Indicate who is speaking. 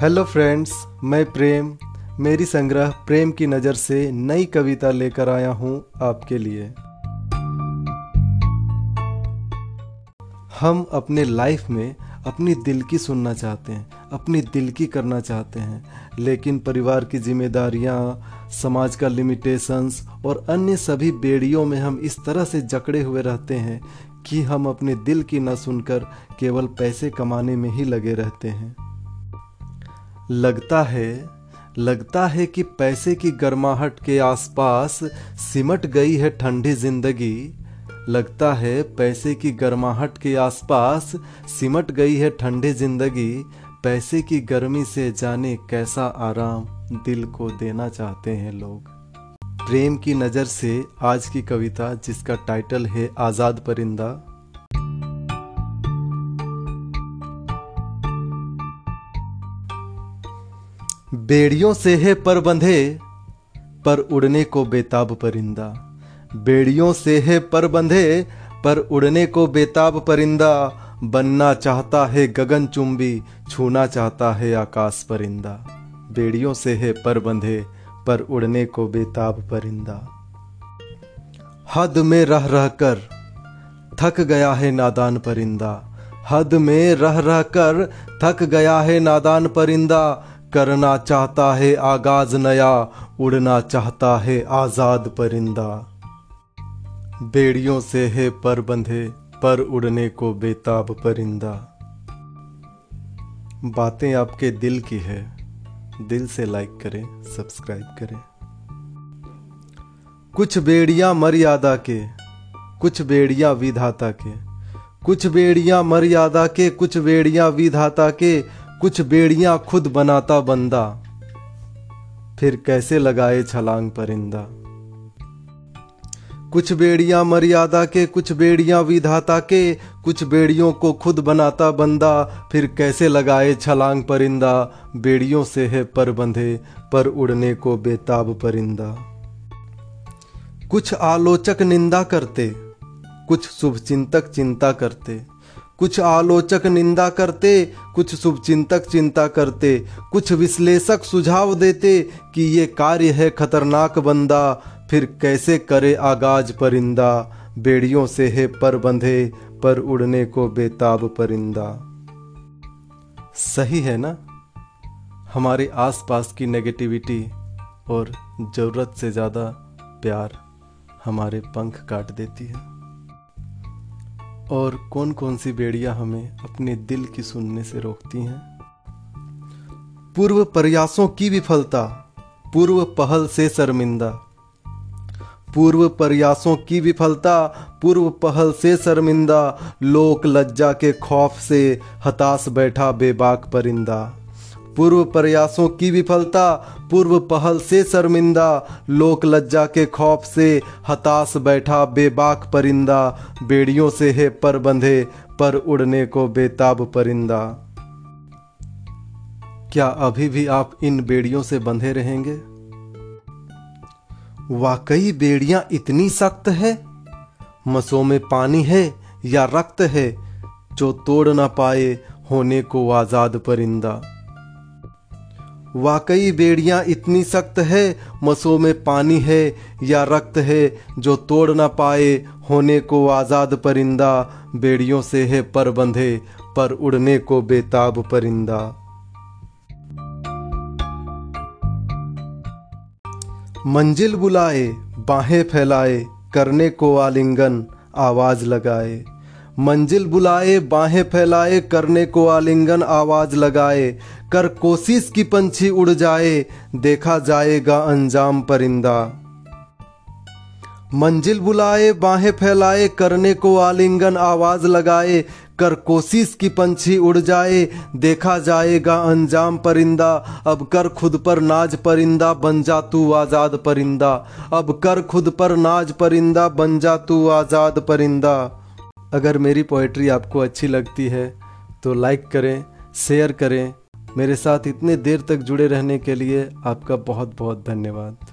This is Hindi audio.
Speaker 1: हेलो फ्रेंड्स मैं प्रेम। मेरी संग्रह प्रेम की नज़र से नई कविता लेकर आया हूँ आपके लिए। हम अपने लाइफ में अपनी दिल की सुनना चाहते हैं, अपनी दिल की करना चाहते हैं। लेकिन परिवार की जिम्मेदारियाँ, समाज का लिमिटेशंस और अन्य सभी बेड़ियों में हम इस तरह से जकड़े हुए रहते हैं कि हम अपने दिल की न सुनकर केवल पैसे कमाने में ही लगे रहते हैं। लगता है लगता है कि पैसे की गर्माहट के आसपास सिमट गई है ठंडी ज़िंदगी। लगता है पैसे की गर्माहट के आसपास सिमट गई है ठंडी ज़िंदगी। पैसे की गर्मी से जाने कैसा आराम दिल को देना चाहते हैं लोग। प्रेम की नज़र से आज की कविता, जिसका टाइटल है आज़ाद परिंदा। बेड़ियों से है पर बंधे, पर उड़ने को बेताब परिंदा। बेड़ियों से है पर बंधे, पर उड़ने को बेताब परिंदा। बनना चाहता है गगन चुंबी, छूना चाहता है आकाश परिंदा। बेड़ियों से है पर बंधे, पर उड़ने को बेताब परिंदा। हद में रह रह कर थक गया है नादान परिंदा। हद में रह रह कर थक गया है नादान परिंदा। करना चाहता है आगाज़ नया, उड़ना चाहता है आज़ाद परिंदा। बेड़ियों से है पर बंधे, पर उड़ने को बेताब परिंदा। बातें आपके दिल की है, दिल से लाइक करें सब्सक्राइब करें। कुछ बेड़ियाँ मर्यादा के, कुछ बेड़ियाँ विधाता के, कुछ बेड़ियाँ मर्यादा के, कुछ बेड़ियाँ विधाता के कुछ बेड़ियाँ खुद बनाता बंदा, फिर कैसे लगाए छलांग परिंदा। कुछ बेड़ियाँ मर्यादा के, कुछ बेड़ियाँ विधाता के, कुछ बेड़ियों को खुद बनाता बंदा, फिर कैसे लगाए छलांग परिंदा। बेड़ियों से है पर बंधे, पर उड़ने को बेताब परिंदा। कुछ आलोचक निंदा करते, कुछ शुभचिंतक चिंता करते कुछ आलोचक निंदा करते, कुछ शुभचिंतक चिंता करते, कुछ विश्लेषक सुझाव देते कि ये कार्य है खतरनाक बंदा, फिर कैसे करे आगाज़ परिंदा? बेड़ियों से है पर बंधे, पर उड़ने को बेताब परिंदा। सही है ना? हमारे आसपास की नेगेटिविटी और ज़रूरत से ज़्यादा प्यार हमारे पंख काट देती है। और कौन कौन सी बेड़ियाँ हमें अपने दिल की सुनने से रोकती हैं? पूर्व प्रयासों की विफलता, पूर्व पहल से शर्मिंदा। पूर्व प्रयासों की विफलता, पूर्व पहल से शर्मिंदा। लोक लज्जा के खौफ से हताश बैठा बेबाक परिंदा। पूर्व प्रयासों की विफलता, पूर्व पहल से शर्मिंदा, लोक लज्जा के खौफ से हताश बैठा बेबाक परिंदा, बेड़ियों से है पर बंधे, पर उड़ने को बेताब परिंदा। क्या अभी भी आप इन बेड़ियों से बंधे रहेंगे? वाकई बेड़ियाँ इतनी सख्त है? मसों में पानी है या रक्त है, जो तोड़ ना पाए होने को आज़ाद परिंदा? वाकई बेड़ियाँ इतनी सख्त है, मसों में पानी है या रक्त है जो तोड़ ना पाए, होने को आज़ाद परिंदा, बेड़ियों से है पर बंधे, पर उड़ने को बेताब परिंदा। मंजिल बुलाए, बाहें फैलाए, करने को आलिंगन, आवाज़ लगाए। मंजिल बुलाए, बाहें फैलाए, करने को आलिंगन, आवाज़ लगाए। कर कोशिश की पंछी उड़ जाए, देखा जाएगा अंजाम परिंदा। मंजिल बुलाए, बाहें फैलाए, करने को आलिंगन आवाज़ लगाए, कर कोशिश की पंछी उड़ जाए, देखा जाएगा अंजाम परिंदा। अब कर खुद पर नाज परिंदा, बन जा तू आज़ाद परिंदा। अब कर खुद पर नाज परिंदा, बन जा तू आज़ाद परिंदा। अगर मेरी पोइट्री आपको अच्छी लगती है तो लाइक करें, शेयर करें मेरे साथ इतने देर तक जुड़े रहने के लिए आपका बहुत बहुत धन्यवाद।